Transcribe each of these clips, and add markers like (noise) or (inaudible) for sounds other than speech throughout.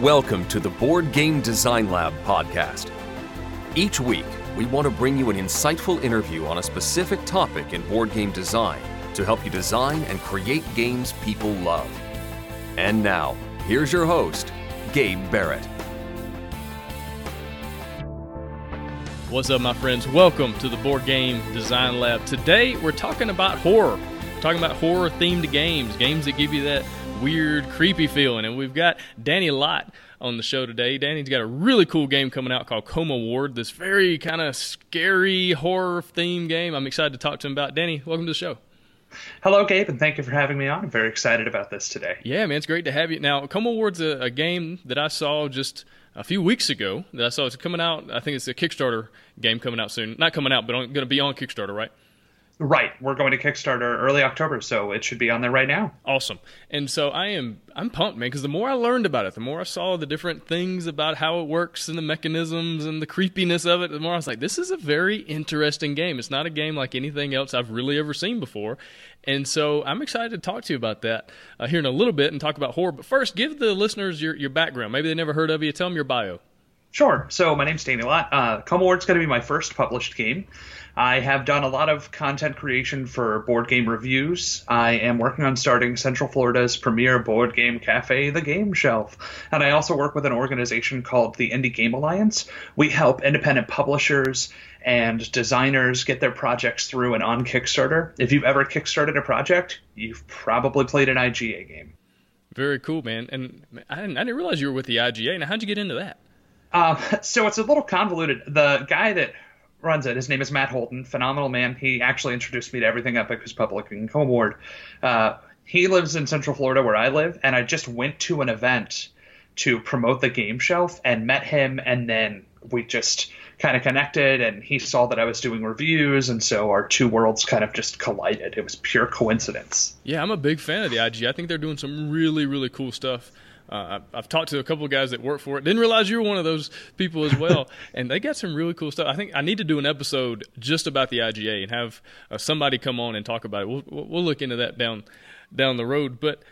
Welcome to the Board Game Design Lab podcast. Each week, we want to bring you an insightful interview on a specific topic in board game design to help you design and create games people love. And now, here's your host, Gabe Barrett. What's up, my friends? Welcome to the Board Game Design Lab. Today, we're talking about horror. We're talking about horror themed games, games that give you that weird, creepy feeling. And we've got Danny Lott on the show today. Danny's got a really cool game coming out called Coma Ward, this very kind of scary horror theme game. I'm excited to talk to him about. Danny, welcome to the show. Hello, Gabe, and thank you for having me on. I'm very excited about this today. Yeah, man, it's great to have you. Now, Coma Ward's a, a game that I saw just a few weeks ago that I saw it's coming out. I think it's a Kickstarter game coming out soon. Not coming out, but going to be on Kickstarter, right? Right. We're going to Kickstarter early October, so it should be on there right now. Awesome. And so I am I'm pumped, man, because the more I learned about it, the more I saw the different things about how it works and the mechanisms and the creepiness of it, the more I was like, this is a very interesting game. It's not a game like anything else I've really ever seen before. And so I'm excited to talk to you about that uh, here in a little bit and talk about horror. But first, give the listeners your, your background. Maybe they never heard of you. Tell them your bio. Sure. So my name's Danny Lott. Uh, Coma Ward's going to be my first published game. I have done a lot of content creation for board game reviews. I am working on starting Central Florida's premier board game cafe, The Game Shelf. And I also work with an organization called the Indie Game Alliance. We help independent publishers and designers get their projects through and on Kickstarter. If you've ever kickstarted a project, you've probably played an IGA game. Very cool, man. And I didn't, I didn't realize you were with the IGA. Now, how'd you get into that? Um, (laughs) so it's a little convoluted. The guy that runs it. His name is Matt Holden, phenomenal man. He actually introduced me to everything Epic Who's Publishing Coma Ward. Uh, he lives in Central Florida where I live, and I just went to an event to promote the game shelf and met him, and then we just kind of connected, and he saw that I was doing reviews, and so our two worlds kind of just collided. It was pure coincidence. Yeah, I'm a big fan of the IG. I think they're doing some really, really cool stuff. Uh, I've talked to a couple of guys that work for it. Didn't realize you were one of those people as well. (laughs) and they got some really cool stuff. I think I need to do an episode just about the IGA and have uh, somebody come on and talk about it. We'll, we'll look into that down down the road. But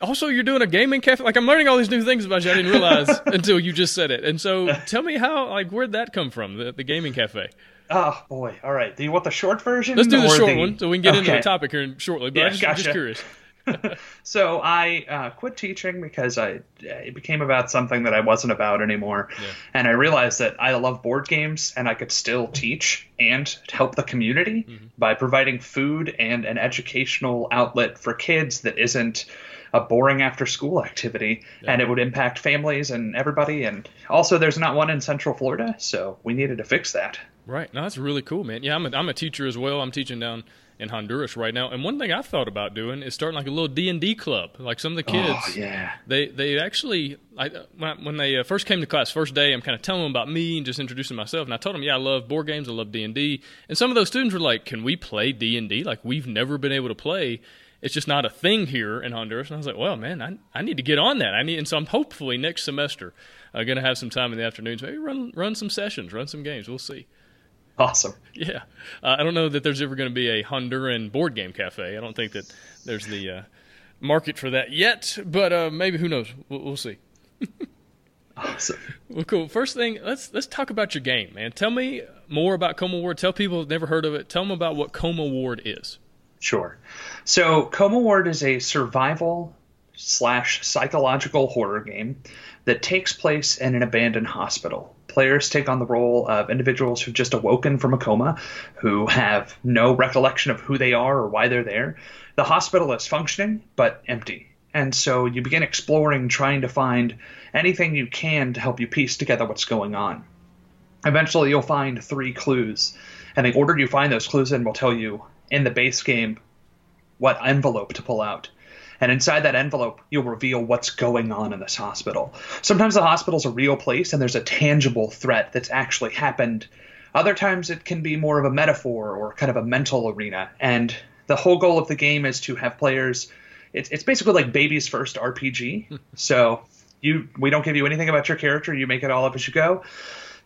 also, you're doing a gaming cafe. Like I'm learning all these new things about you. I didn't realize (laughs) until you just said it. And so, (laughs) tell me how, like, where'd that come from? The, the gaming cafe. Oh boy! All right. Do you want the short version? Let's do the short the... one, so we can get okay. into the topic here shortly. But yeah, I'm just, gotcha. just curious. (laughs) so I uh, quit teaching because I it became about something that I wasn't about anymore, yeah. and I realized that I love board games and I could still teach and help the community mm-hmm. by providing food and an educational outlet for kids that isn't a boring after school activity. Yeah. and it would impact families and everybody. And also there's not one in central florida so we needed to fix that. Right. No that's really cool man. Yeah i'm a, I'm a teacher as well. I'm teaching down in Honduras right now. And one thing I've thought about doing is starting like a little D and D club. Like some of the oh, kids, oh, yeah, they they actually I, when they uh, first came to class, first day, I'm kind of telling them about me and just introducing myself. And I told them, yeah, I love board games, I love D and D. And some of those students were like, can we play D and D? Like we've never been able to play. It's just not a thing here in Honduras. And I was like, well, man, I, I need to get on that. I need, and so I'm hopefully next semester uh, going to have some time in the afternoons, maybe run run some sessions, run some games. We'll see. Awesome. Yeah. Uh, I don't know that there's ever going to be a Honduran board game cafe. I don't think that there's the uh, market for that yet, but uh, maybe who knows? We'll, we'll see. (laughs) awesome. Well, cool. First thing, let's let's talk about your game, man. Tell me more about Coma Ward. Tell people who've never heard of it. Tell them about what Coma Ward is. Sure. So Coma Ward is a survival slash psychological horror game that takes place in an abandoned hospital. Players take on the role of individuals who've just awoken from a coma, who have no recollection of who they are or why they're there. The hospital is functioning, but empty. And so you begin exploring, trying to find anything you can to help you piece together what's going on. Eventually, you'll find three clues, and the order you find those clues in will tell you in the base game what envelope to pull out and inside that envelope, you'll reveal what's going on in this hospital. Sometimes the hospital's a real place and there's a tangible threat that's actually happened. Other times it can be more of a metaphor or kind of a mental arena. And the whole goal of the game is to have players. It's, it's basically like baby's first RPG. (laughs) so you we don't give you anything about your character. You make it all up as you go.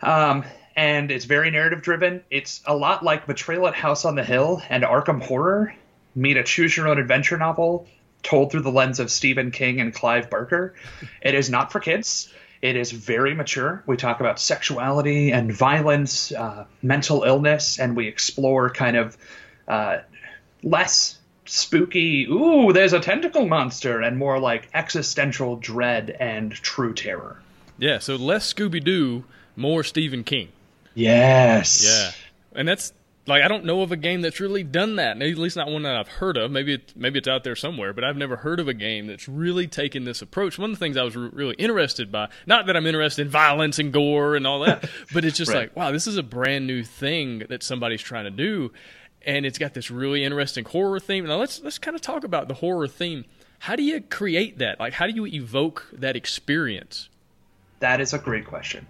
Um, and it's very narrative driven. It's a lot like Betrayal at House on the Hill and Arkham Horror meet a choose your own adventure novel told through the lens of Stephen King and Clive Barker. It is not for kids. It is very mature. We talk about sexuality and violence, uh, mental illness, and we explore kind of uh, less spooky, ooh, there's a tentacle monster, and more like existential dread and true terror. Yeah, so less Scooby Doo, more Stephen King. Yes. Yeah, and that's like I don't know of a game that's really done that. At least not one that I've heard of. Maybe it, maybe it's out there somewhere, but I've never heard of a game that's really taken this approach. One of the things I was re- really interested by, not that I'm interested in violence and gore and all that, (laughs) but it's just Right. like, wow, this is a brand new thing that somebody's trying to do, and it's got this really interesting horror theme. Now let's let's kind of talk about the horror theme. How do you create that? Like, how do you evoke that experience? That is a great question.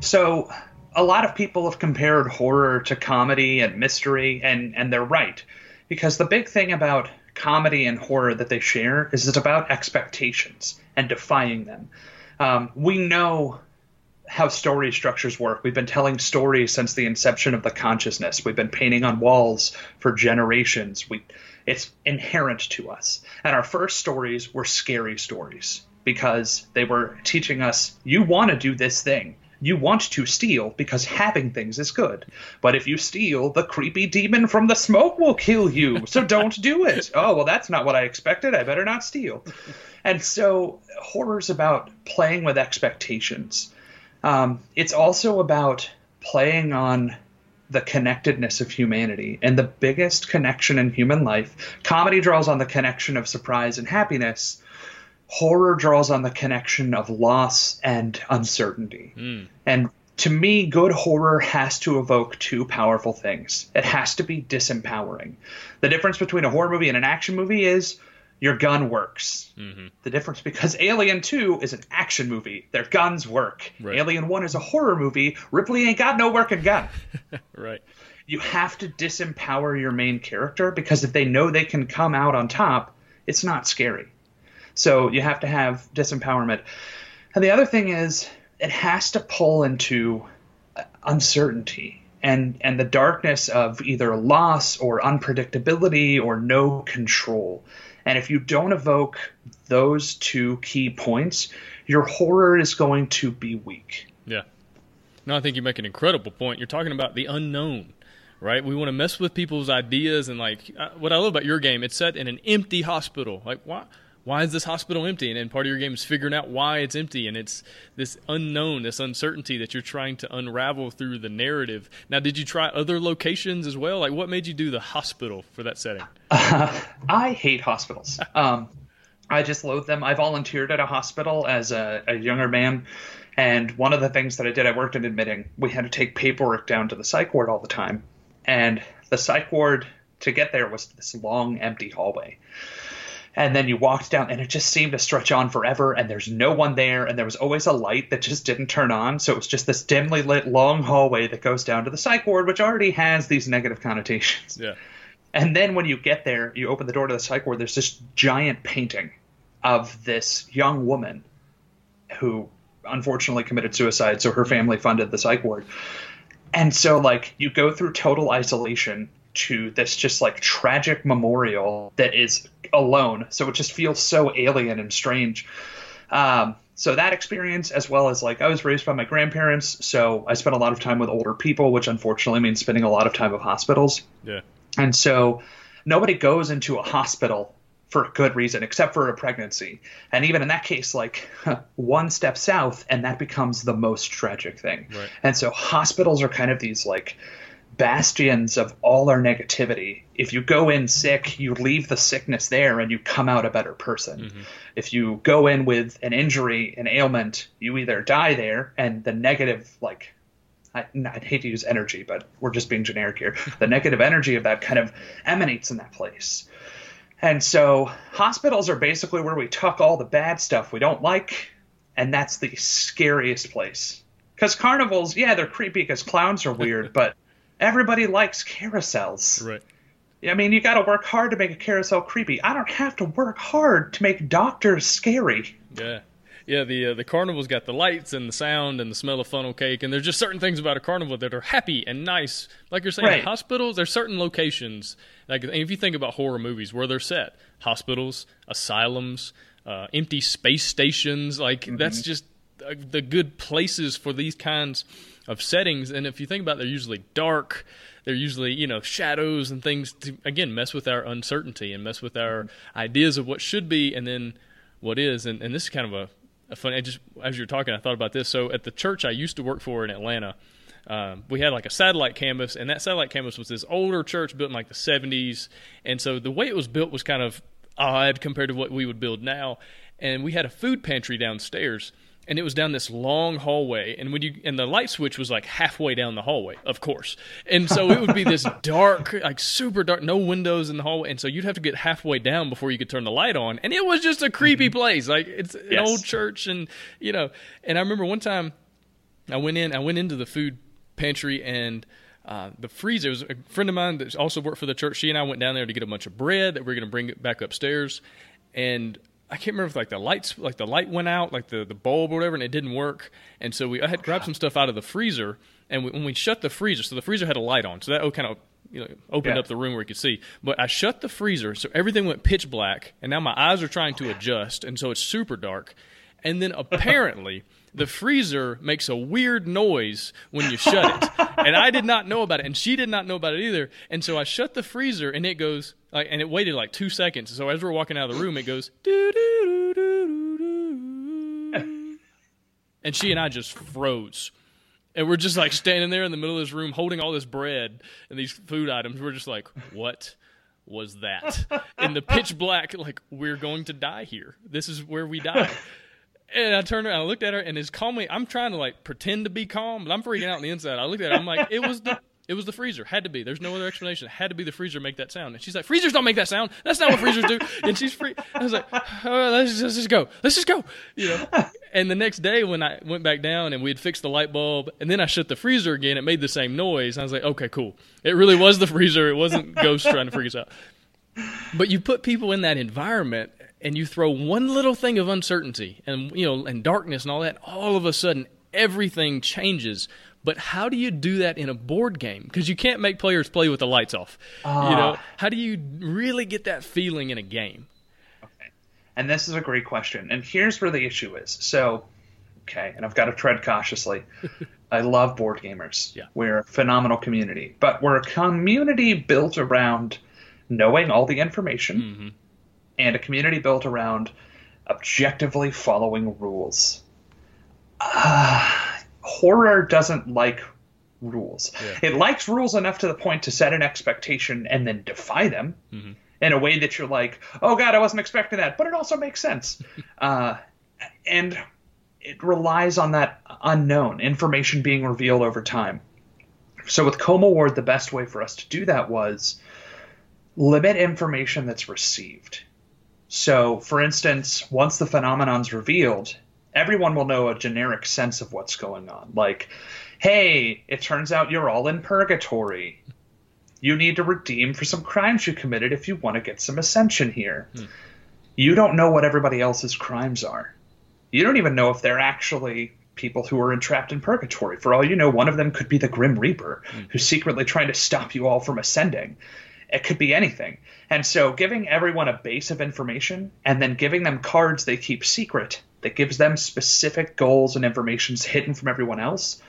So, a lot of people have compared horror to comedy and mystery, and, and they're right. Because the big thing about comedy and horror that they share is it's about expectations and defying them. Um, we know how story structures work. We've been telling stories since the inception of the consciousness. We've been painting on walls for generations. We, it's inherent to us. And our first stories were scary stories because they were teaching us you want to do this thing. You want to steal because having things is good. But if you steal, the creepy demon from the smoke will kill you. So (laughs) don't do it. Oh, well, that's not what I expected. I better not steal. And so horror's about playing with expectations. Um, it's also about playing on the connectedness of humanity and the biggest connection in human life. Comedy draws on the connection of surprise and happiness. Horror draws on the connection of loss and uncertainty. Hmm. And to me, good horror has to evoke two powerful things. It has to be disempowering. The difference between a horror movie and an action movie is your gun works. Mm-hmm. The difference because Alien 2 is an action movie. Their guns work. Right. Alien 1 is a horror movie. Ripley ain't got no working gun. (laughs) Right. you have to disempower your main character because if they know they can come out on top, it's not scary. So you have to have disempowerment. And the other thing is, it has to pull into uncertainty and and the darkness of either loss or unpredictability or no control. And if you don't evoke those two key points, your horror is going to be weak. Yeah. No, I think you make an incredible point. You're talking about the unknown, right? We want to mess with people's ideas and like uh, what I love about your game. It's set in an empty hospital. Like why? Why is this hospital empty? And then part of your game is figuring out why it's empty, and it's this unknown, this uncertainty that you're trying to unravel through the narrative. Now, did you try other locations as well? Like, what made you do the hospital for that setting? (laughs) I hate hospitals. (laughs) Um, I just loathe them. I volunteered at a hospital as a, a younger man, and one of the things that I did, I worked in admitting. We had to take paperwork down to the psych ward all the time, and the psych ward to get there was this long, empty hallway. And then you walked down, and it just seemed to stretch on forever. And there's no one there, and there was always a light that just didn't turn on. So it was just this dimly lit long hallway that goes down to the psych ward, which already has these negative connotations. Yeah. And then when you get there, you open the door to the psych ward, there's this giant painting of this young woman who unfortunately committed suicide, so her family funded the psych ward. And so, like, you go through total isolation to this just like tragic memorial that is alone. So it just feels so alien and strange. Um, so that experience, as well as like I was raised by my grandparents, so I spent a lot of time with older people, which unfortunately means spending a lot of time with hospitals. Yeah. And so nobody goes into a hospital for a good reason except for a pregnancy. And even in that case, like (laughs) one step south and that becomes the most tragic thing. Right. And so hospitals are kind of these like bastions of all our negativity. If you go in sick, you leave the sickness there and you come out a better person. Mm-hmm. If you go in with an injury, an ailment, you either die there and the negative like I, I'd hate to use energy, but we're just being generic here. (laughs) The negative energy of that kind of emanates in that place. And so hospitals are basically where we tuck all the bad stuff we don't like, and that's the scariest place. Because carnivals, yeah, they're creepy because clowns are weird, (laughs) but everybody likes carousels. Right. I mean, you got to work hard to make a carousel creepy. I don't have to work hard to make doctors scary. Yeah. Yeah, the uh, the carnival's got the lights and the sound and the smell of funnel cake, and there's just certain things about a carnival that are happy and nice. Like you're saying, Right. hospitals. There's certain locations. Like if you think about horror movies, where they're set, hospitals, asylums, uh, empty space stations. Like that's just uh, the good places for these kinds of settings. And if you think about, it, they're usually dark. They're usually you know shadows and things to again mess with our uncertainty and mess with our ideas of what should be, and then what is. And, and this is kind of a a funny. I just as you're talking, I thought about this. So at the church I used to work for in Atlanta, um, we had like a satellite campus, and that satellite campus was this older church built in like the 70s. And so the way it was built was kind of odd compared to what we would build now. And we had a food pantry downstairs. And it was down this long hallway, and when you and the light switch was like halfway down the hallway, of course. And so it would be this (laughs) dark, like super dark, no windows in the hallway, and so you'd have to get halfway down before you could turn the light on. And it was just a creepy place, like it's an Yes. old church, and you know. And I remember one time I went in. I went into the food pantry and uh, the freezer. It was a friend of mine that also worked for the church. She and I went down there to get a bunch of bread that we were going to bring back upstairs. And I can't remember if like the lights, like the light went out, like the, the bulb or whatever, and it didn't work. And so we I had grabbed some stuff out of the freezer. And we, when we shut the freezer, so the freezer had a light on, so that kind of you know opened Yeah. up the room where you could see. But I shut the freezer, so everything went pitch black, and now my eyes are trying to adjust, and so it's super dark. And then (laughs) apparently the freezer makes a weird noise when you shut it. And I did not know about it, and she did not know about it either. And so I shut the freezer, and it goes like, and it waited like two seconds. So as we're walking out of the room, it goes doo doo doo doo doo. And she and I just froze. And we're just like standing there in the middle of this room holding all this bread and these food items. We're just like, what was that? In the pitch black, like, we're going to die here. This is where we die. And I turned around, I looked at her, and as calmly, I'm trying to like pretend to be calm, but I'm freaking out on the inside. I looked at her, I'm like, it was the. It was the freezer. Had to be. There's no other explanation. Had to be the freezer make that sound. And she's like, freezers don't make that sound. That's not what freezers do. And she's free. I was like, oh, let's, just, let's just go. Let's just go. You know. And the next day when I went back down and we had fixed the light bulb, and then I shut the freezer again, it made the same noise. I was like, okay, cool. It really was the freezer. It wasn't ghosts trying to freak us out. But you put people in that environment and you throw one little thing of uncertainty and you know and darkness and all that, all of a sudden everything changes. But how do you do that in a board game? Because you can't make players play with the lights off. You know, ah. how do you really get that feeling in a game? okay And this is a great question. And here's where the issue is. So, okay, and I've got to tread cautiously. (laughs) I love board gamers. Yeah. We're a phenomenal community, but we're a community built around knowing all the information mm-hmm. And a community built around objectively following rules. Ah, horror doesn't like rules. It likes rules enough to the point to set an expectation and then defy them in a way that you're like, oh god, I wasn't expecting that, but it also makes sense. (laughs) uh, and it relies on that unknown information being revealed over time. So with Coma Ward, the best way for us to do that was limit information that's received. So, for instance, once the phenomenon's revealed, everyone will know a generic sense of what's going on. Like, hey, it turns out you're all in purgatory. You need to redeem for some crimes you committed if you want to get some ascension here. Hmm. You don't know what everybody else's crimes are. You don't even know if they're actually people who are entrapped in purgatory. For all you know, one of them could be the Grim Reaper, hmm. who's secretly trying to stop you all from ascending. It could be anything. And so, giving everyone a base of information and then giving them cards they keep secret that gives them specific goals and informations hidden from everyone else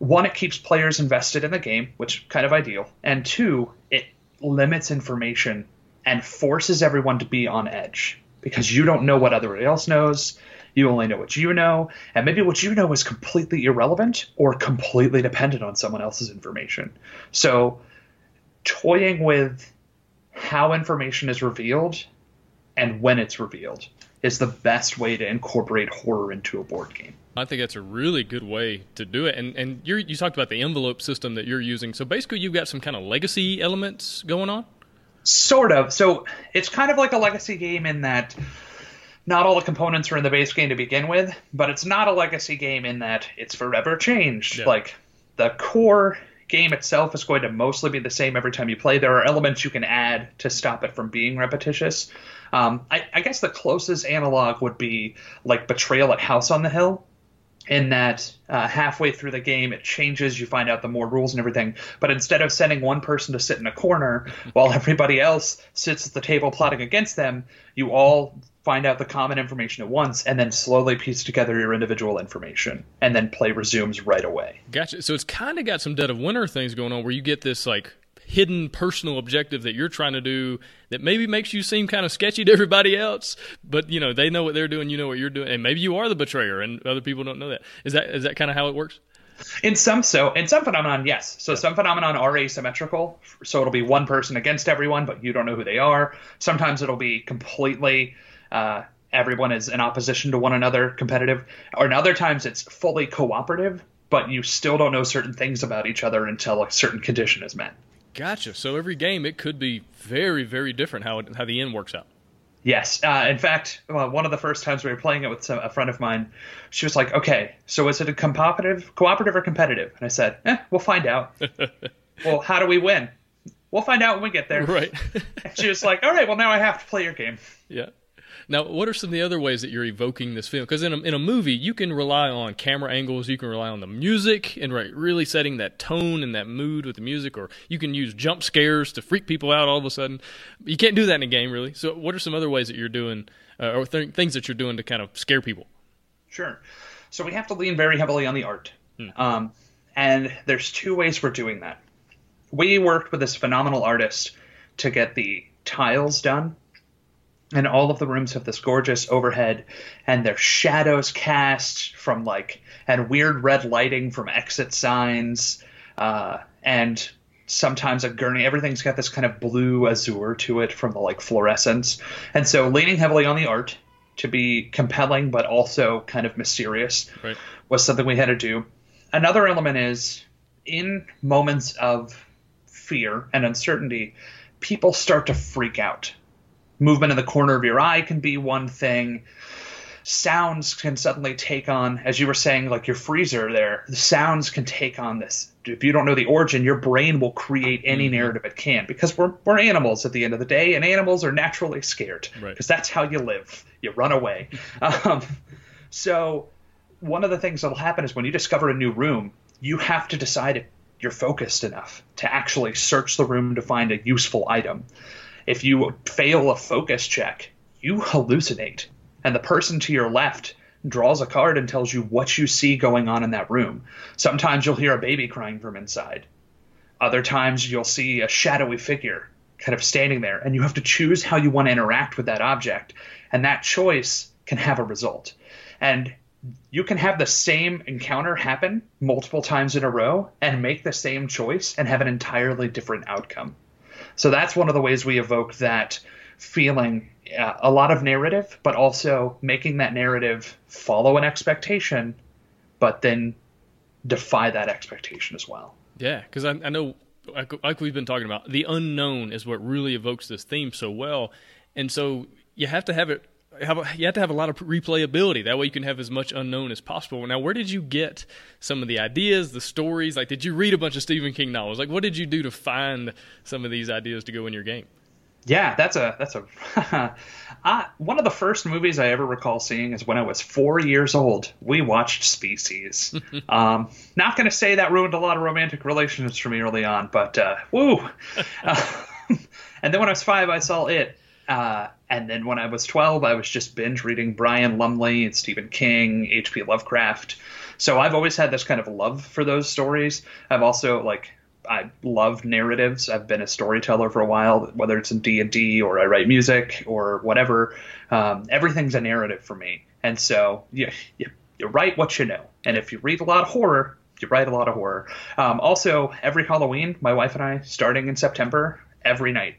one, it keeps players invested in the game, which kind of ideal, and two, it limits information and forces everyone to be on edge because you don't know what everybody else knows. You only know what you know, and maybe what you know is completely irrelevant or completely dependent on someone else's information. So, toying with how information is revealed and when it's revealed is the best way to incorporate horror into a board game. I think that's a really good way to do it. And and you you talked about the envelope system that you're using. So basically, you've got some kind of legacy elements going on. Sort of. So it's kind of like a legacy game in that not all the components are in the base game to begin with, but it's not a legacy game in that it's forever changed. Yeah. Like the core game itself is going to mostly be the same every time you play. There are elements you can add to stop it from being repetitious, Um, I, I guess the closest analog would be like Betrayal at House on the Hill, in that uh, halfway through the game it changes you find out the more rules and everything. But instead of sending one person to sit in a corner while everybody else sits at the table plotting against them you all find out the common information at once and then slowly piece together your individual information and then play resumes right away gotcha so it's kind of got some dead of winter things going on where you get this like hidden personal objective that you're trying to do that maybe makes you seem kind of sketchy to everybody else, but you know they know what they're doing, you know what you're doing, and maybe you are the betrayer, and other people don't know that. Is that is that kind of how it works? In some so in some phenomenon, yes. So some phenomenon are asymmetrical. So it'll be one person against everyone, but you don't know who they are. Sometimes it'll be completely uh, everyone is in opposition to one another, competitive. Or in other times it's fully cooperative, but you still don't know certain things about each other until a certain condition is met. Gotcha. So every game it could be very, very different how it, how the end works out. Yes. Uh, in fact, well, one of the first times we were playing it with some, a friend of mine, she was like, "Okay, so is it a cooperative, cooperative or competitive?" And I said, "Eh, we'll find out." (laughs) well, how do we win? We'll find out when we get there. Right. (laughs) she was like, "All right, well now I have to play your game." Yeah. Now, what are some of the other ways that you're evoking this feeling? Because in a, in a movie, you can rely on camera angles, you can rely on the music, and right, really setting that tone and that mood with the music, or you can use jump scares to freak people out all of a sudden. You can't do that in a game, really. So, what are some other ways that you're doing, uh, or th- things that you're doing to kind of scare people? Sure. So we have to lean very heavily on the art, hmm. um, and there's two ways we're doing that. We worked with this phenomenal artist to get the tiles done and all of the rooms have this gorgeous overhead and their shadows cast from like and weird red lighting from exit signs uh, and sometimes a gurney everything's got this kind of blue azure to it from the like fluorescence. And so leaning heavily on the art to be compelling but also kind of mysterious right. was something we had to do. Another element is in moments of fear and uncertainty people start to freak out movement in the corner of your eye can be one thing. Sounds can suddenly take on as you were saying like your freezer there the sounds can take on this. If you don't know the origin your brain will create any mm-hmm. narrative it can because we're, we're animals at the end of the day and animals are naturally scared because right. that's how you live. You run away. (laughs) Um, so one of the things that'll happen is when you discover a new room you have to decide if you're focused enough to actually search the room to find a useful item if you fail a focus check, you hallucinate. And the person to your left draws a card and tells you what you see going on in that room. Sometimes you'll hear a baby crying from inside. Other times you'll see a shadowy figure kind of standing there, and you have to choose how you want to interact with that object. And that choice can have a result. And you can have the same encounter happen multiple times in a row and make the same choice and have an entirely different outcome. So that's one of the ways we evoke that feeling uh, a lot of narrative, but also making that narrative follow an expectation, but then defy that expectation as well. Yeah, because I, I, know, like, like we've been talking about, the unknown is what really evokes this theme so well. And so you have to have it have a, you have to have a lot of replayability. That way, you can have as much unknown as possible. Now, where did you get some of the ideas, the stories? Like, did you read a bunch of Stephen King novels? Like, what did you do to find some of these ideas to go in your game? Yeah, that's a that's a (laughs) uh, one of the first movies I ever recall seeing is when I was four years old. We watched Species. (laughs) um, not going to say that ruined a lot of romantic relationships for me early on, but uh, woo. uh, (laughs) and then when I was five, I saw it. Uh, and then when I was 12, I was just binge reading Brian Lumley and Stephen King, H.P. Lovecraft. So I've always had this kind of love for those stories. I've also like I love narratives. I've been a storyteller for a while, whether it's in D and D or I write music or whatever. Um, everything's a narrative for me, and so you, you you write what you know. And if you read a lot of horror, you write a lot of horror. Um, also, every Halloween, my wife and I, starting in September, every night,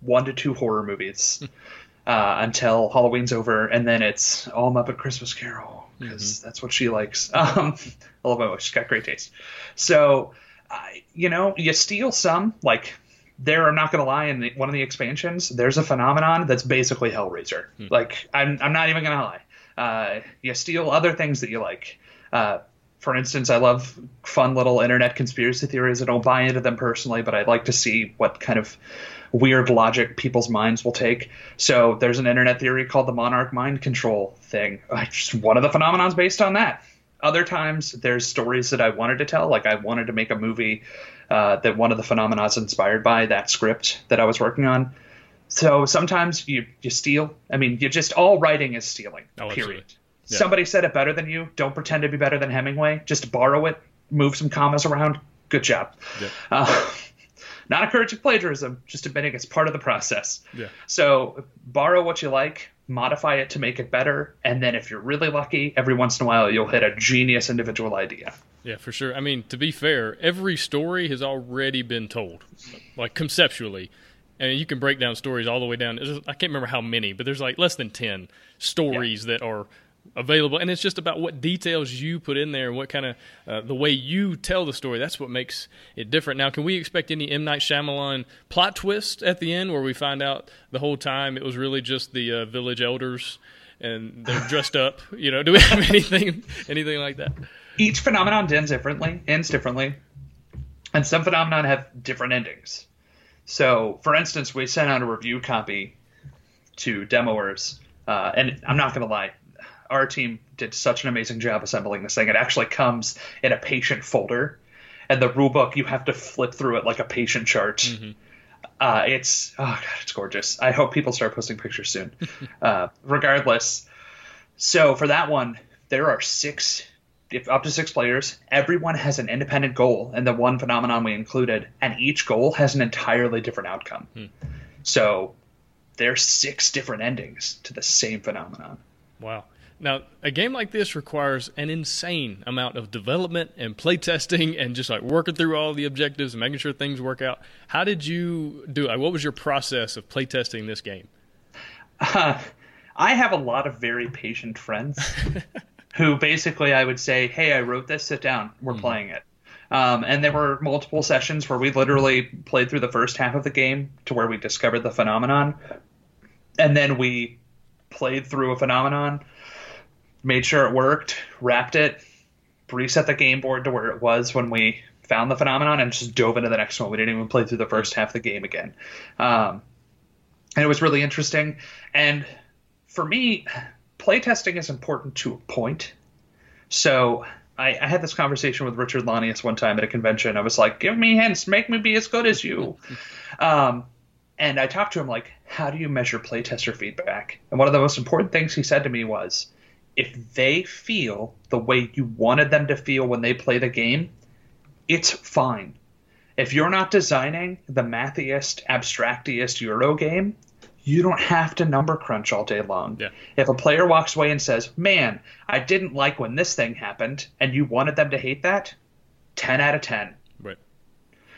one to two horror movies. (laughs) uh, until Halloween's over, and then it's all Muppet Christmas Carol because mm-hmm. that's what she likes. (laughs) Um, I love it. She's got great taste. So, uh, you know, you steal some. Like, there, I'm not going to lie, in the, one of the expansions, there's a phenomenon that's basically Hellraiser. Mm-hmm. Like, I'm, I'm not even going to lie. Uh, you steal other things that you like. Uh, for instance, I love fun little internet conspiracy theories. I don't buy into them personally, but I'd like to see what kind of weird logic people's minds will take. So there's an internet theory called the monarch mind control thing. Just one of the phenomenons based on that. Other times there's stories that I wanted to tell, like I wanted to make a movie uh, that one of the phenomenons inspired by that script that I was working on. So sometimes you you steal. I mean, you just all writing is stealing. Oh, period. Yeah. Somebody said it better than you. Don't pretend to be better than Hemingway. Just borrow it, move some commas around. Good job. Yeah. Uh, not encouraging plagiarism, just admitting it's part of the process. Yeah. So borrow what you like, modify it to make it better, and then if you're really lucky, every once in a while you'll hit a genius individual idea. Yeah, for sure. I mean, to be fair, every story has already been told, like conceptually. And you can break down stories all the way down. I can't remember how many, but there's like less than 10 stories yeah. that are available. And it's just about what details you put in there and what kind of uh, the way you tell the story. That's what makes it different. Now, can we expect any M. Night Shyamalan plot twist at the end where we find out the whole time it was really just the uh, village elders and they're (laughs) dressed up? You know, do we have (laughs) anything, anything like that? each phenomenon ends differently, ends differently, and some phenomenon have different endings. So, for instance, we sent out a review copy to demoers, uh, and I'm not going to lie, our team did such an amazing job assembling this thing. It actually comes in a patient folder, and the rulebook you have to flip through it like a patient chart. Mm-hmm. Uh, it's oh god, it's gorgeous. I hope people start posting pictures soon. (laughs) uh, regardless, so for that one, there are six if up to six players, everyone has an independent goal and the one phenomenon we included, and each goal has an entirely different outcome. Hmm. So there's six different endings to the same phenomenon. Wow. Now, a game like this requires an insane amount of development and playtesting and just like working through all the objectives and making sure things work out. How did you do it? What was your process of playtesting this game? Uh, I have a lot of very patient friends. (laughs) who basically I would say, "Hey, I wrote this. Sit down. We're mm playing it." Um, and there were multiple sessions where we literally played through the first half of the game to where we discovered the phenomenon, and then we played through a phenomenon, made sure it worked, wrapped it, reset the game board to where it was when we found the phenomenon, and just dove into the next one. We didn't even play through the first half of the game again, um, and it was really interesting. And for me, playtesting is important to a point. So I, I, had this conversation with Richard Launius one time at a convention. I was like, "Give me hints, make me be as good as you." (laughs) um, and I talked to him like, "How do you measure playtester feedback?" And one of the most important things he said to me was, "If they feel the way you wanted them to feel when they play the game, it's fine. If you're not designing the mathiest, abstractiest Euro game, you don't have to number crunch all day long. Yeah. If a player walks away and says, "Man, I didn't like when this thing happened," and you wanted them to hate that, ten out of ten. Right.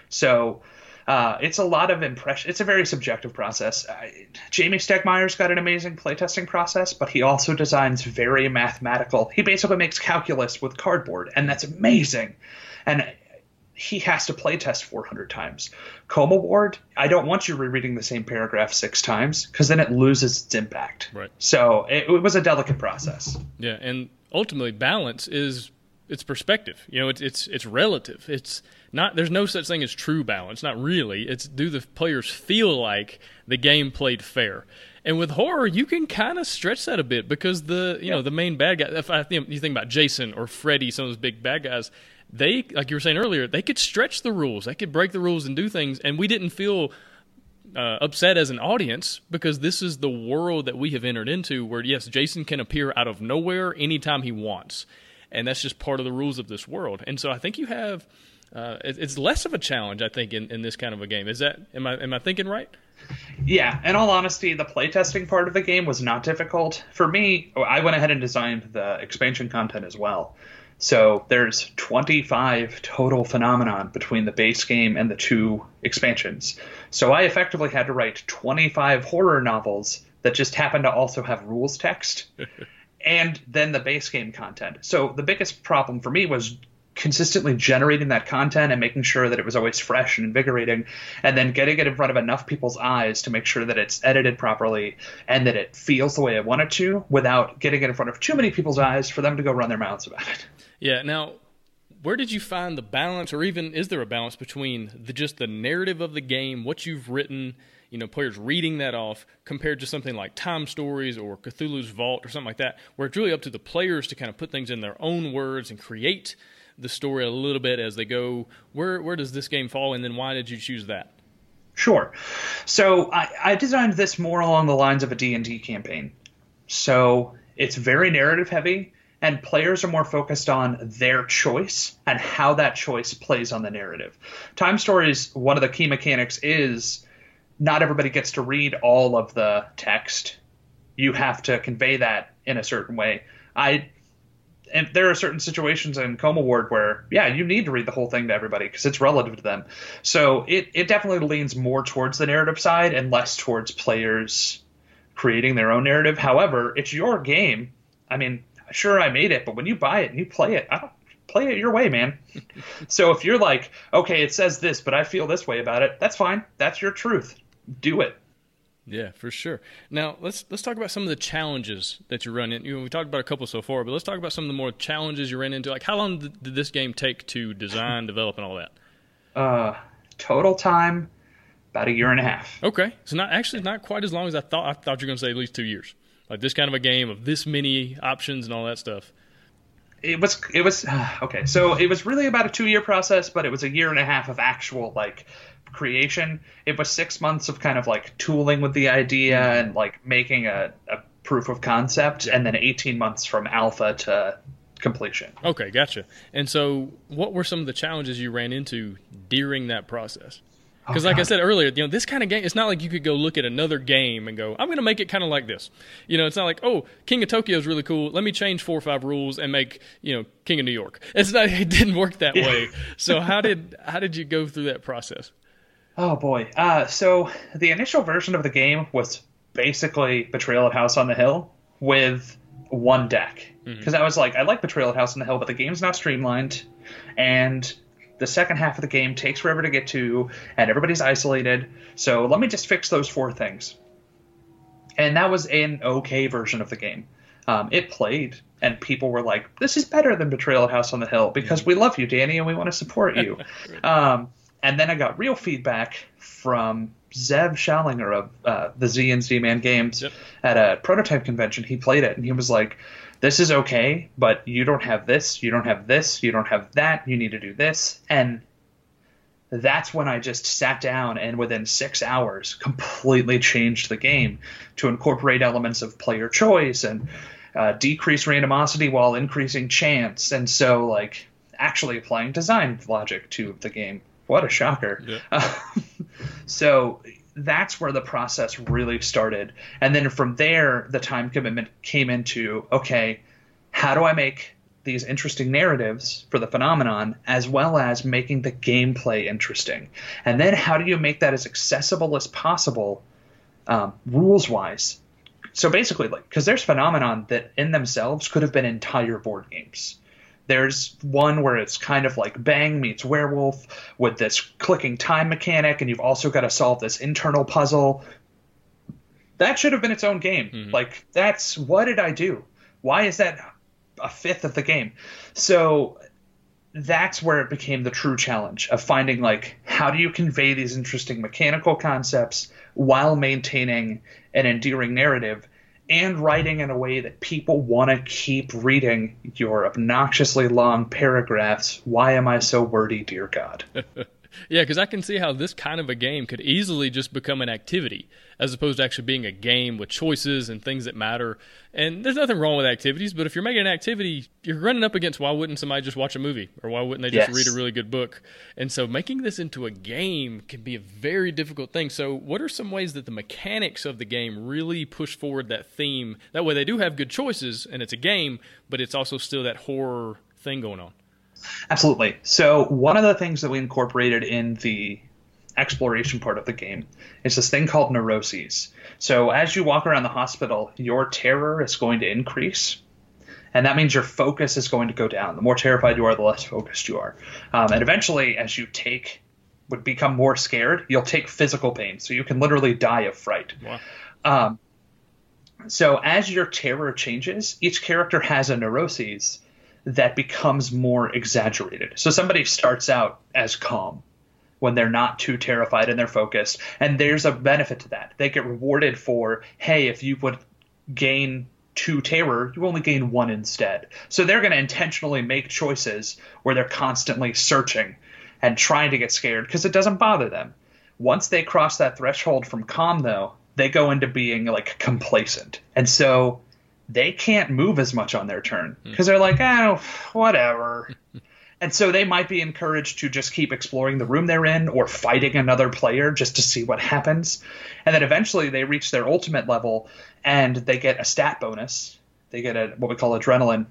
So. Uh, it's a lot of impression. It's a very subjective process. Uh, Jamey Stegmaier's got an amazing playtesting process, but he also designs very mathematical. He basically makes calculus with cardboard, and that's amazing. And he has to playtest 400 times. Coma Ward, I don't want you rereading the same paragraph six times because then it loses its impact. Right. So it, it, was a delicate process. Yeah, and ultimately balance is it's perspective. You know, it's it's it's relative. It's not there's no such thing as true balance. Not really. It's do the players feel like the game played fair. And with horror, you can kind of stretch that a bit because the you know the main bad guy. If I think you think about Jason or Freddy, some of those big bad guys, they, like you were saying earlier, they could stretch the rules, they could break the rules and do things, and we didn't feel uh, upset as an audience because this is the world that we have entered into where, yes, Jason can appear out of nowhere anytime he wants. And that's just part of the rules of this world. And so I think you have. Uh, it's less of a challenge, I think, in, in this kind of a game. Is that am I am I thinking right? Yeah, in all honesty, the playtesting part of the game was not difficult for me. I went ahead and designed the expansion content as well. So there's 25 total phenomenon between the base game and the two expansions. So I effectively had to write 25 horror novels that just happen to also have rules text (laughs) and then the base game content. So the biggest problem for me was consistently generating that content and making sure that it was always fresh and invigorating and then getting it in front of enough people's eyes to make sure that it's edited properly and that it feels the way I want it to without getting it in front of too many people's eyes for them to go run their mouths about it. Yeah. Now, where did you find the balance, or even is there a balance between the, just the narrative of the game, what you've written, you know players reading that off compared to something like Time Stories or Cthulhu's Vault or something like that, where it's really up to the players to kind of put things in their own words and create the story a little bit as they go. Where where does this game fall, and then why did you choose that? Sure. So I, I designed this more along the lines of a D&D campaign. So it's very narrative heavy, and players are more focused on their choice and how that choice plays on the narrative. Time Stories, one of the key mechanics is not everybody gets to read all of the text. You have to convey that in a certain way. I and there are certain situations in Coma Ward where, yeah, you need to read the whole thing to everybody because it's relative to them. So it, it definitely leans more towards the narrative side and less towards players creating their own narrative. However, it's your game. I mean, sure, I made it, but when you buy it and you play it, I don't play it your way, man. (laughs) so if you're like, okay, it says this, but I feel this way about it, that's fine. That's your truth. Do it. Yeah, for sure. Now let's let's talk about some of the challenges that you run into. You know, we talked about a couple so far, but let's talk about some of the more challenges you ran into. Like, how long did this game take to design, (laughs) develop, and all that? Uh, total time about a year and a half. Okay, so not actually not quite as long as I thought. I thought you were going to say at least two years. Like this kind of a game of this many options and all that stuff. It was it was (sighs) okay. So it was really about a two year process, but it was a year and a half of actual like creation. It was six months of kind of like tooling with the idea mm-hmm. and like making a, a proof of concept, and then 18 months from alpha to completion. Okay, gotcha. And so, what were some of the challenges you ran into during that process? Because, oh, like I said earlier, you know, this kind of game, it's not like you could go look at another game and go, I'm going to make it kind of like this. You know, it's not like, oh, King of Tokyo is really cool. Let me change four or five rules and make, you know, King of New York. It's not, it didn't work that yeah. way. So, how (laughs) did, how did you go through that process? Oh boy. Uh, so the initial version of the game was basically Betrayal at House on the Hill with one deck. Because mm-hmm. I was like, I like Betrayal at House on the Hill, but the game's not streamlined, and the second half of the game takes forever to get to, and everybody's isolated. So let me just fix those four things. And that was an okay version of the game. Um, it played, and people were like, "This is better than Betrayal at House on the Hill because mm-hmm. we love you, Danny, and we want to support you." (laughs) um, and then I got real feedback from Zev Shlasinger of uh, the Z and Z Man Games yep. at a prototype convention. He played it and he was like, "This is okay, but you don't have this, you don't have this, you don't have that. You need to do this." And that's when I just sat down and within six hours completely changed the game to incorporate elements of player choice and uh, decrease randomosity while increasing chance. And so, like, actually applying design logic to the game. What a shocker. Yeah. (laughs) so that's where the process really started. And then from there, the time commitment came into okay, how do I make these interesting narratives for the phenomenon as well as making the gameplay interesting? And then how do you make that as accessible as possible, um, rules wise? So basically, like, because there's phenomenon that in themselves could have been entire board games. There's one where it's kind of like Bang meets Werewolf with this clicking time mechanic, and you've also got to solve this internal puzzle. That should have been its own game. Mm-hmm. Like, that's what did I do? Why is that a fifth of the game? So that's where it became the true challenge of finding like how do you convey these interesting mechanical concepts while maintaining an endearing narrative and writing in a way that people want to keep reading your obnoxiously long paragraphs. Why am I so wordy, dear God? (laughs) Yeah, because I can see how this kind of a game could easily just become an activity as opposed to actually being a game with choices and things that matter. And there's nothing wrong with activities, but if you're making an activity, you're running up against why wouldn't somebody just watch a movie or why wouldn't they just yes. read a really good book? And so making this into a game can be a very difficult thing. So, what are some ways that the mechanics of the game really push forward that theme? That way, they do have good choices and it's a game, but it's also still that horror thing going on. Absolutely. So one of the things that we incorporated in the exploration part of the game is this thing called neuroses. So as you walk around the hospital, your terror is going to increase. And that means your focus is going to go down. The more terrified you are, the less focused you are. Um, and eventually, as you take, would become more scared, you'll take physical pain. So you can literally die of fright. Wow. Um, so as your terror changes, each character has a neuroses that becomes more exaggerated. So somebody starts out as calm, when they're not too terrified and they're focused. And there's a benefit to that. They get rewarded for, hey, if you would gain two terror, you only gain one instead. So they're going to intentionally make choices where they're constantly searching and trying to get scared because it doesn't bother them. Once they cross that threshold from calm, though, they go into being like complacent. And so they can't move as much on their turn hmm. because they're like, oh, whatever. (laughs) and so they might be encouraged to just keep exploring the room they're in or fighting another player just to see what happens. And then eventually they reach their ultimate level and they get a stat bonus. They get a what we call adrenaline.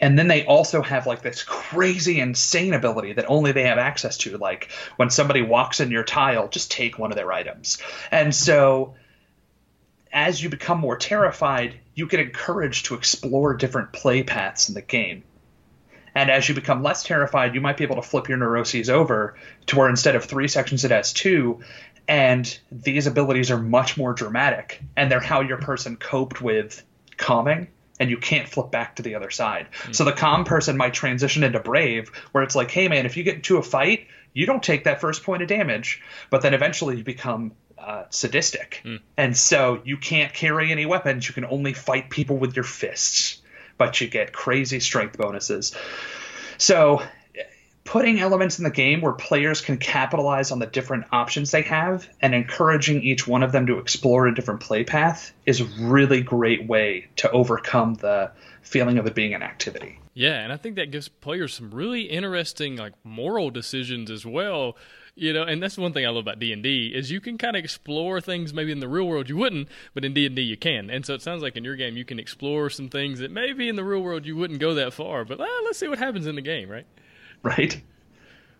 And then they also have like this crazy insane ability that only they have access to like when somebody walks in your tile just take one of their items. And so as you become more terrified, you get encouraged to explore different play paths in the game. And as you become less terrified, you might be able to flip your neuroses over to where instead of three sections, it has two. And these abilities are much more dramatic, and they're how your person coped with calming, and you can't flip back to the other side. Mm. So the calm person might transition into brave, where it's like, hey, man, if you get into a fight, you don't take that first point of damage, but then eventually you become uh, sadistic. Mm. And so you can't carry any weapons. You can only fight people with your fists, but you get crazy strength bonuses. So putting elements in the game where players can capitalize on the different options they have and encouraging each one of them to explore a different play path is a really great way to overcome the feeling of it being an activity. Yeah, and I think that gives players some really interesting like moral decisions as well you know and that's one thing i love about d&d is you can kind of explore things maybe in the real world you wouldn't but in d&d you can. And so it sounds like in your game you can explore some things that maybe in the real world you wouldn't go that far but ah, let's see what happens in the game right? Right.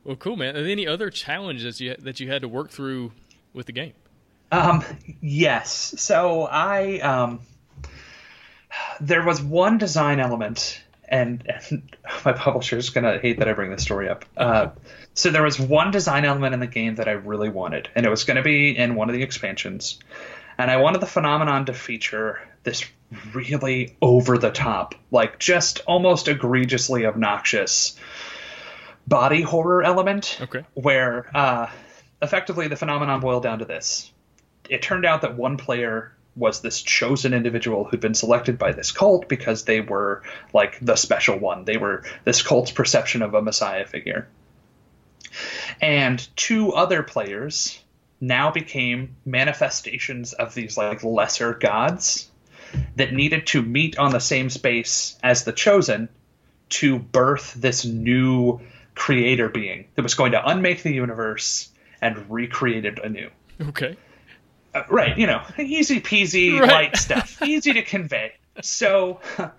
Well cool man. And any other challenges you, that you had to work through with the game? Um yes. So i um there was one design element and, and (laughs) my publisher is going to hate that I bring this story up. Uh, so there was one design element in the game that I really wanted, and it was going to be in one of the expansions. And I wanted the phenomenon to feature this really over the top, like just almost egregiously obnoxious body horror element. Okay. Where uh, effectively the phenomenon boiled down to this. It turned out that one player was this chosen individual who'd been selected by this cult because they were like the special one. They were this cult's perception of a messiah figure. And two other players now became manifestations of these like lesser gods that needed to meet on the same space as the chosen to birth this new creator being that was going to unmake the universe and recreate it anew. Okay. Uh, right, you know, easy peasy, (laughs) right. light stuff, easy to convey. So, (laughs)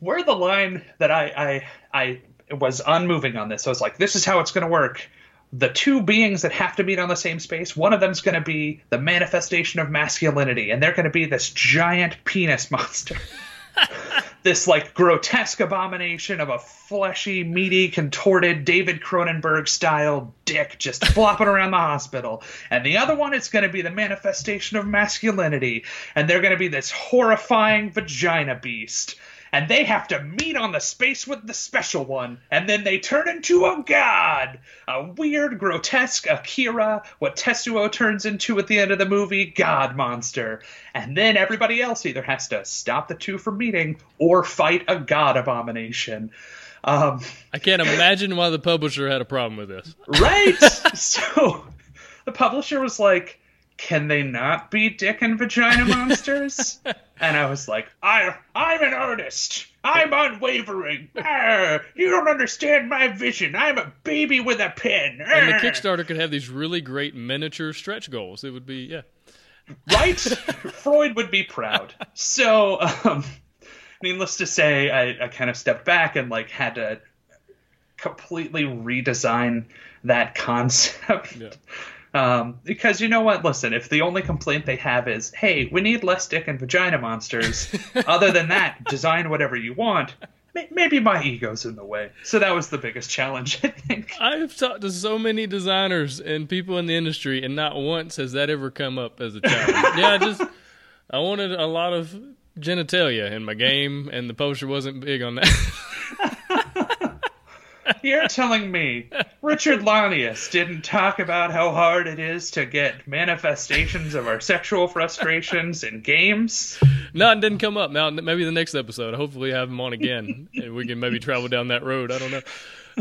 where the line that I I I was unmoving on this, I was like, this is how it's going to work. The two beings that have to meet on the same space, one of them's going to be the manifestation of masculinity, and they're going to be this giant penis monster. (laughs) this like grotesque abomination of a fleshy, meaty, contorted David Cronenberg style dick just (laughs) flopping around the hospital. And the other one is going to be the manifestation of masculinity, and they're going to be this horrifying vagina beast and they have to meet on the space with the special one, and then they turn into a god. A weird, grotesque Akira, what Tetsuo turns into at the end of the movie, god monster. And then everybody else either has to stop the two from meeting or fight a god abomination. Um, I can't imagine why the publisher had a problem with this. Right? (laughs) so the publisher was like, can they not be dick and vagina monsters? (laughs) and I was like, I, I'm an artist. I'm unwavering. Arr, you don't understand my vision. I'm a baby with a pen. Arr. And the Kickstarter could have these really great miniature stretch goals. It would be, yeah. Right? (laughs) Freud would be proud. So, um, needless to say, I, I kind of stepped back and like had to completely redesign that concept. Yeah. Um, because you know what? Listen, if the only complaint they have is, hey, we need less dick and vagina monsters, (laughs) other than that, design whatever you want, maybe my ego's in the way. So that was the biggest challenge, I think. I've talked to so many designers and people in the industry, and not once has that ever come up as a challenge. (laughs) yeah, I just, I wanted a lot of genitalia in my game, and the poster wasn't big on that. (laughs) You're telling me Richard Launius didn't talk about how hard it is to get manifestations of our sexual frustrations in games? No, it didn't come up. Now, maybe the next episode. Hopefully, I have him on again, and we can maybe travel down that road. I don't know.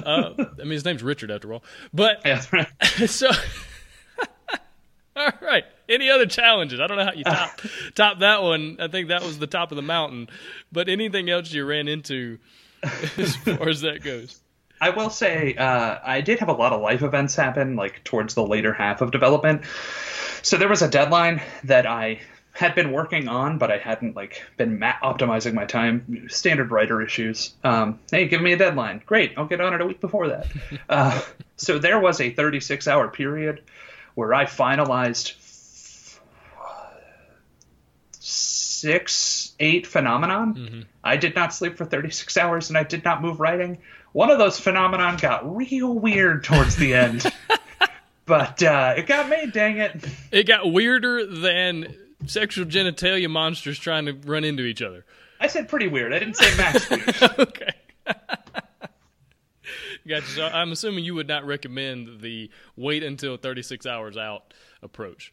Uh, I mean, his name's Richard after all. But Yeah, right. (laughs) so, (laughs) all right. Any other challenges? I don't know how you top top that one. I think that was the top of the mountain. But anything else you ran into (laughs) as far as that goes? I will say uh, I did have a lot of life events happen like towards the later half of development. So there was a deadline that I had been working on, but I hadn't like been ma- optimizing my time. Standard writer issues. Um, hey, give me a deadline. Great, I'll get on it a week before that. (laughs) uh, so there was a 36 hour period where I finalized six, eight phenomenon. I did not sleep for 36 hours and I did not move writing. One of those phenomenon got real weird towards the end. (laughs) but uh, it got made, dang it. It got weirder than sexual genitalia monsters trying to run into each other. I said pretty weird. I didn't say max (laughs) weird. okay. (laughs) Gotcha. So I'm assuming you would not recommend the wait until 36 hours out approach.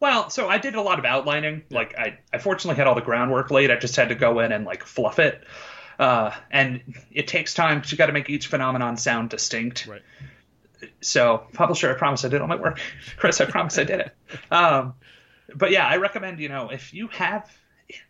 Well, so I did a lot of outlining. Like I, I fortunately had all the groundwork laid. I just had to go in and like fluff it. Uh, and it takes time because you got to make each phenomenon sound distinct. Right. So, publisher, I promise I did all my work. (laughs) Chris, I promise I did it. Um, but yeah, I recommend, you know, if you have,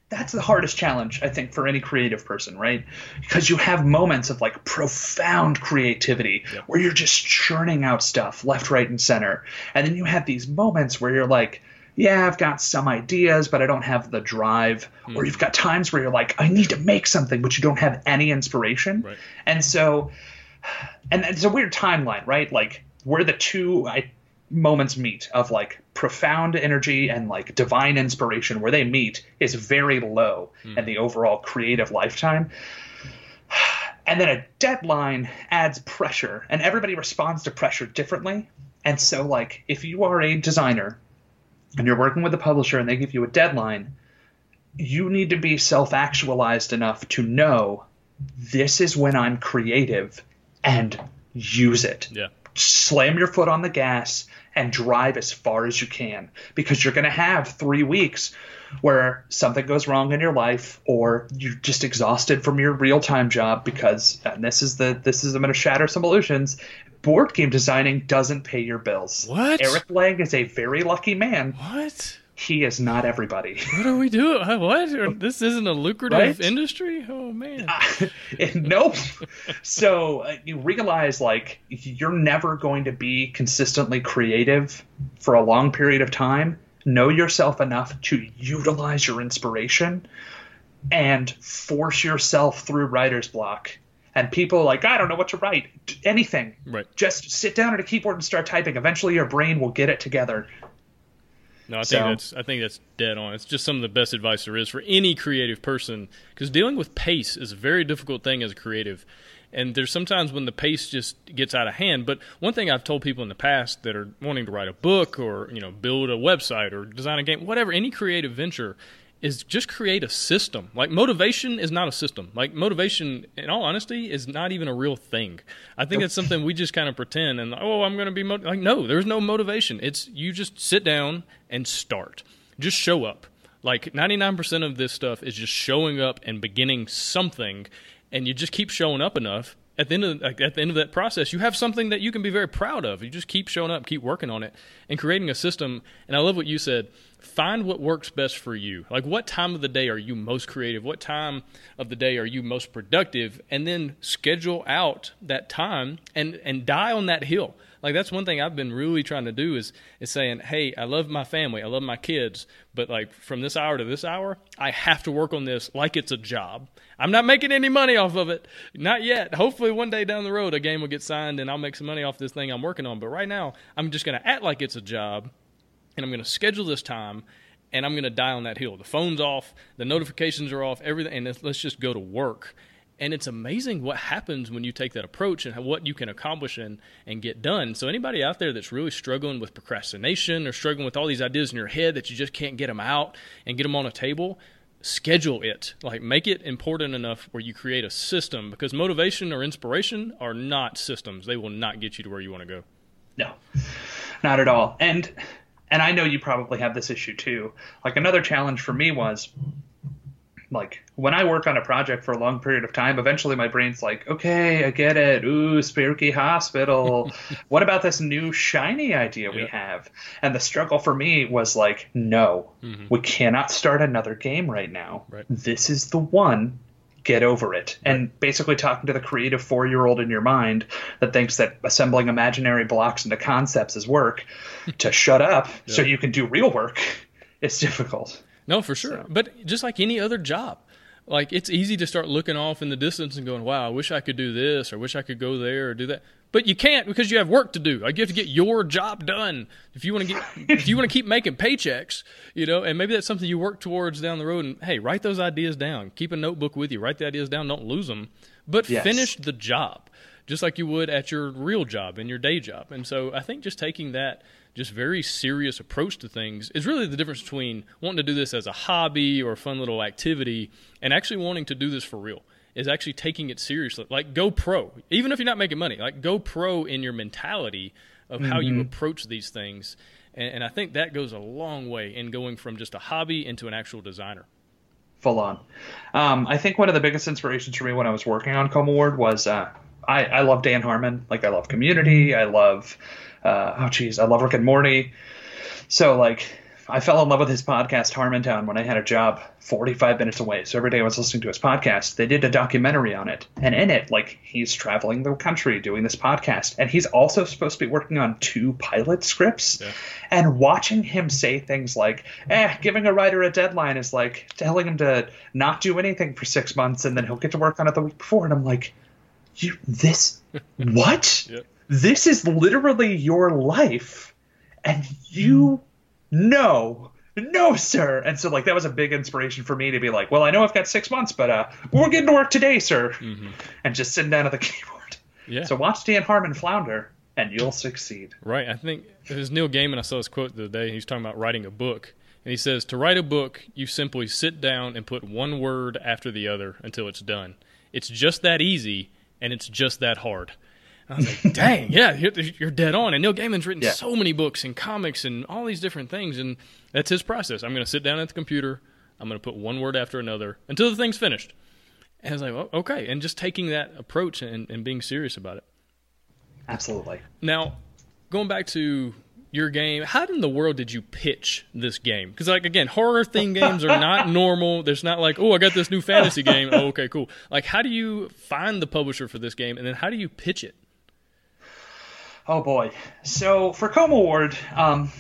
that's the hardest challenge, I think, for any creative person, right? Because you have moments of like profound creativity where you're just churning out stuff left, right, and center. And then you have these moments where you're like, yeah, I've got some ideas, but I don't have the drive. Or hmm. you've got times where you're like, I need to make something, but you don't have any inspiration. Right. And so, and it's a weird timeline, right? Like where the two I, moments meet of like profound energy and like divine inspiration, where they meet, is very low hmm. in the overall creative lifetime. (sighs) And then a deadline adds pressure, and everybody responds to pressure differently. And so, like, if you are a designer and you're working with a publisher and they give you a deadline, you need to be self actualized enough to know this is when I'm creative and use it. Yeah. Slam your foot on the gas and drive as far as you can because you're going to have three weeks where something goes wrong in your life or you're just exhausted from your real-time job because and this is the this is I'm going to shatter some illusions board game designing doesn't pay your bills What? eric Lang is a very lucky man What? he is not everybody (laughs) What are we doing? Uh, What? (laughs) This isn't a lucrative Right? industry? Oh, man. (laughs) nope. So uh, you realize like you're never going to be consistently creative for a long period of time. Know yourself enough to utilize your inspiration and force yourself through writer's block. And people are like, I don't know what to write. Anything. Right. Just sit down at a keyboard and start typing. Eventually your brain will get it together. No, I think So- that's I think that's dead on. It's just some of the best advice there is for any creative person because dealing with pace is a very difficult thing as a creative. And there's sometimes when the pace just gets out of hand. But one thing I've told people in the past that are wanting to write a book or you know build a website or design a game, whatever, any creative venture, is just create a system. Like motivation is not a system. Like motivation, in all honesty, is not even a real thing. I think it's something we just kind of pretend and oh, I'm going to be like no, there's no motivation. It's you just sit down and start. Just show up. Like 99% of this stuff is just showing up and beginning something, and you just keep showing up enough. At the end of like, at the end of that process, you have something that you can be very proud of. You just keep showing up, keep working on it, and creating a system. And I love what you said. Find what works best for you. Like what time of the day are you most creative? What time of the day are you most productive? And then schedule out that time and and die on that hill. Like that's one thing I've been really trying to do is is saying, "Hey, I love my family, I love my kids, but like from this hour to this hour, I have to work on this like it's a job. I'm not making any money off of it, not yet. Hopefully, one day down the road, a game will get signed and I'll make some money off this thing I'm working on. But right now, I'm just going to act like it's a job, and I'm going to schedule this time." And I'm going to die on that hill. The phone's off, the notifications are off, everything, and let's- let's just go to work. And it's amazing what happens when you take that approach and what you can accomplish and, and get done. So, anybody out there that's really struggling with procrastination or struggling with all these ideas in your head that you just can't get them out and get them on a table, schedule it. Like make it important enough where you create a system because motivation or inspiration are not systems. They will not get you to where you want to go. No, not at all. And and I know you probably have this issue too. Like another challenge for me was like when I work on a project for a long period of time, eventually my brain's like, okay, I get it. Ooh, spooky hospital. (laughs) what about this new shiny idea we have? And the struggle for me was like, no, mm-hmm. we cannot start another game right now. Right. This is the one. Get over it. Right. And basically talking to the creative four year old in your mind that thinks that assembling imaginary blocks into concepts is work (laughs) to shut up so you can do real work. (laughs) It's difficult. No, for sure. So. But just like any other job, like it's easy to start looking off in the distance and going, "Wow, I wish I could do this, or wish I could go there, or do that." But you can't because you have work to do. Like you have to get your job done if you want to get (laughs) if you want to keep making paychecks, you know. And maybe that's something you work towards down the road. And hey, write those ideas down. Keep a notebook with you. Write the ideas down. Don't lose them. But yes. finish the job just like you would at your real job and your day job. And so I think just taking that just very serious approach to things is really the difference between wanting to do this as a hobby or a fun little activity and actually wanting to do this for real is actually taking it seriously like go pro even if you're not making money like go pro in your mentality of mm-hmm. how you mm-hmm. approach these things and, and, i think that goes a long way in going from just a hobby into an actual designer full on um, i think one of the biggest inspirations for me when i was working on Coma Ward was uh, I, I love dan harmon like i love community i love uh, oh geez, I love Rick and Morty. So like, I fell in love with his podcast Harmontown when I had a job 45 minutes away. So every day I was listening to his podcast. They did a documentary on it, and in it, like he's traveling the country doing this podcast, and he's also supposed to be working on two pilot scripts. Yeah. And watching him say things like, "Eh, giving a writer a deadline is like telling him to not do anything for six months, and then he'll get to work on it the week before." And I'm like, "You this what?" (laughs) Yep. This is literally your life and you know no sir. And so like that was a big inspiration for me to be like well i know i've got six months but uh we're getting to work today sir. Mm-hmm. and just sitting down at the (laughs) keyboard. Yeah. So watch dan harmon flounder and you'll succeed. Right. I think it was neil gaiman i saw his quote the other day he's talking about writing a book. And he says to write a book you simply sit down and put one word after the other until it's done. It's just that easy and it's just that hard I was like, (laughs) dang, yeah, you're, dead on. And Neil Gaiman's written yeah. so many books and comics and all these different things, and that's his process. I'm going to sit down at the computer, I'm going to put one word after another until the thing's finished. And I was like, well, okay, and just taking that approach and, and being serious about it. Absolutely. Now, going back to your game, how in the world did you pitch this game? Because, like, again, horror theme (laughs) games are not normal. There's not like, oh, I got this new fantasy game. Oh, okay, cool. Like, how do you find the publisher for this game, and then how do you pitch it? Oh boy. So for Coma Ward, um,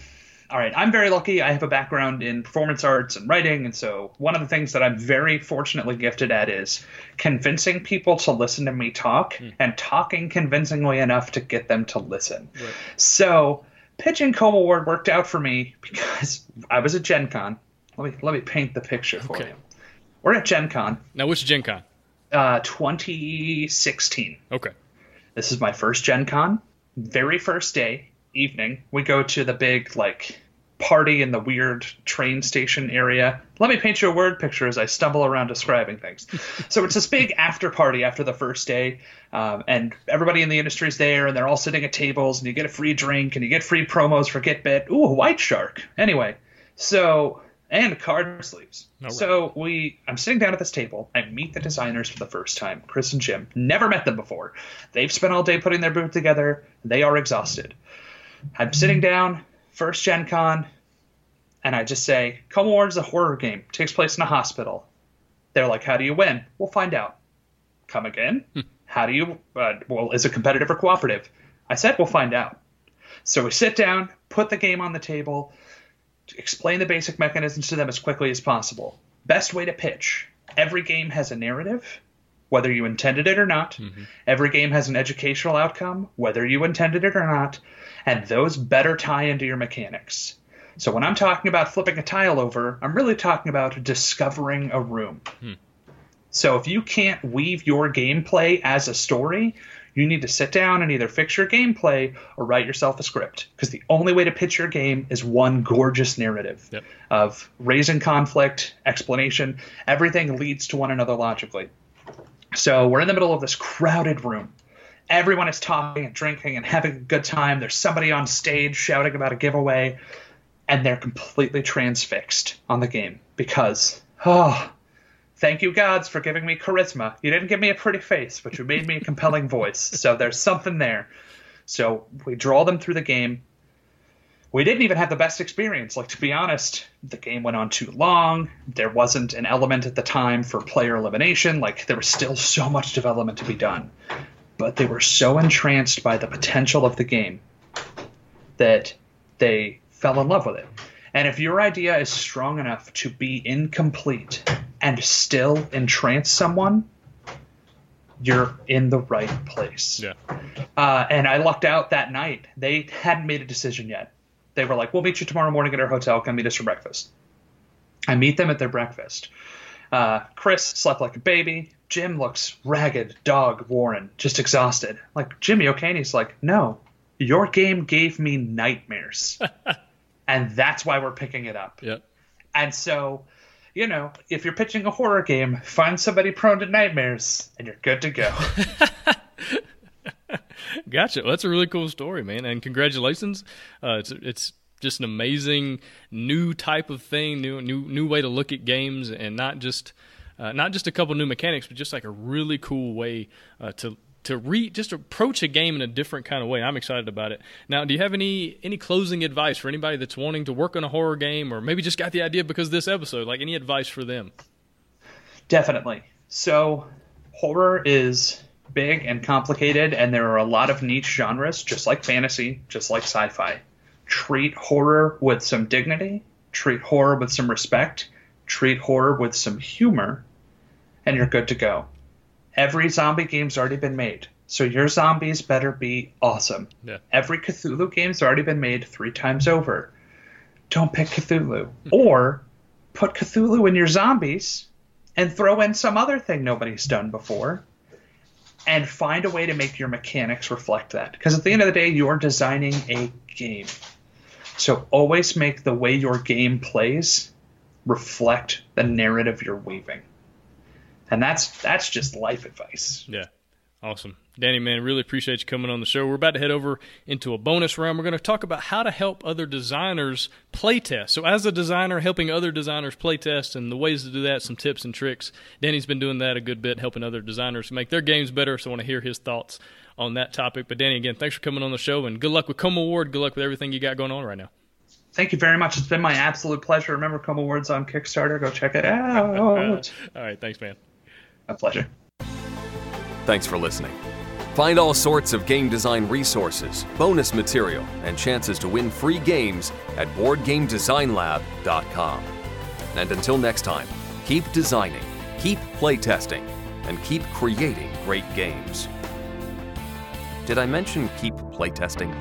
all right, I'm very lucky. I have a background in performance arts and writing, and so one of the things that I'm very fortunately gifted at is convincing people to listen to me talk mm. and talking convincingly enough to get them to listen. Right. So pitching Coma Ward worked out for me because I was at Gen Con. Let me let me paint the picture for okay. you. We're at Gen Con. Now which Gen Con? Uh, 2016. Okay. This is my first Gen Con very first day evening, we go to the big like party in the weird train station area. Let me paint you a word picture as I stumble around describing things. so it's this big after party after the first day, um, and everybody in the industry is there, and they're all sitting at tables, and you get a free drink, and you get free promos for GetBit. Ooh, a white shark. Anyway, so and card sleeves. So we, I'm sitting down at this table. I meet the designers for the first time, Chris and Jim. Never met them before. They've spent all day putting their booth together. They are exhausted. I'm sitting down, first Gen Con, and I just say, Coma Ward is a horror game. It takes place in a hospital. They're like, how do you win? We'll find out. Come again? Hmm. how do you, uh, well, is it competitive or cooperative? I said, we'll find out. So we sit down, put the game on the table explain the basic mechanisms to them as quickly as possible. Best way to pitch. Every game has a narrative, whether you intended it or not. Mm-hmm. Every game has an educational outcome, whether you intended it or not. And those better tie into your mechanics. So when I'm talking about flipping a tile over, I'm really talking about discovering a room. Hmm. So if you can't weave your gameplay as a story, You need to sit down and either fix your gameplay or write yourself a script because the only way to pitch your game is one gorgeous narrative Yep. of raising conflict, explanation. Everything leads to one another logically. So we're in the middle of this crowded room. Everyone is talking and drinking and having a good time. There's somebody on stage shouting about a giveaway, and they're completely transfixed on the game because, oh, thank you, gods, for giving me charisma. You didn't give me a pretty face, but you made me a compelling voice. So there's something there. So we draw them through the game. We didn't even have the best experience. Like, to be honest, the game went on too long. There wasn't an element at the time for player elimination. Like, there was still so much development to be done. But they were so entranced by the potential of the game that they fell in love with it. And if your idea is strong enough to be incomplete and still entrance someone, you're in the right place. Yeah. Uh, and I lucked out that night. They hadn't made a decision yet. They were like, "We'll meet you tomorrow morning at our hotel. Come meet us for breakfast." I meet them at their breakfast. Uh, Chris slept like a baby. Jim looks ragged, dog, Warren, just exhausted. Like, Jimmy, okay? And he's like, "No, your game gave me nightmares, (laughs) and that's why we're picking it up." Yep. And so, you know, if you're pitching a horror game, find somebody prone to nightmares, and you're good to go. (laughs) Gotcha. Well, that's a really cool story, man, and congratulations. Uh, it's it's just an amazing new type of thing, new new new way to look at games, and not just uh, not just a couple new mechanics, but just like a really cool way uh, to to re just approach a game in a different kind of way. I'm excited about it. Now, do you have any any closing advice for anybody that's wanting to work on a horror game, or maybe just got the idea because of this episode? Like any advice for them? Definitely. So, horror is big and complicated, and there are a lot of niche genres, just like fantasy, just like sci fi. Treat horror with some dignity, treat horror with some respect, treat horror with some humor, and you're good to go. Every zombie game's already been made, so your zombies better be awesome. Yeah. Every Cthulhu game's already been made three times over. Don't pick Cthulhu. (laughs) or put Cthulhu in your zombies and throw in some other thing nobody's done before and find a way to make your mechanics reflect that. Because at the end of the day, you're designing a game. So always make the way your game plays reflect the narrative you're weaving. And that's that's just life advice. Yeah. Awesome. Danny, man, really appreciate you coming on the show. We're about to head over into a bonus round. We're going to talk about how to help other designers playtest. So, as a designer, helping other designers playtest and the ways to do that, some tips and tricks. Danny's been doing that a good bit, helping other designers make their games better. So, I want to hear his thoughts on that topic. But, Danny, again, thanks for coming on the show and good luck with Coma Ward. Good luck with everything you got going on right now. Thank you very much. It's been my absolute pleasure. Remember, Coma Ward's on Kickstarter. Go check it out. (laughs) All right. Thanks, man. A pleasure. Thanks for listening. Find all sorts of game design resources, bonus material, and chances to win free games at BoardGameDesignLab.com. And until next time, keep designing, keep playtesting, and keep creating great games. Did I mention keep playtesting?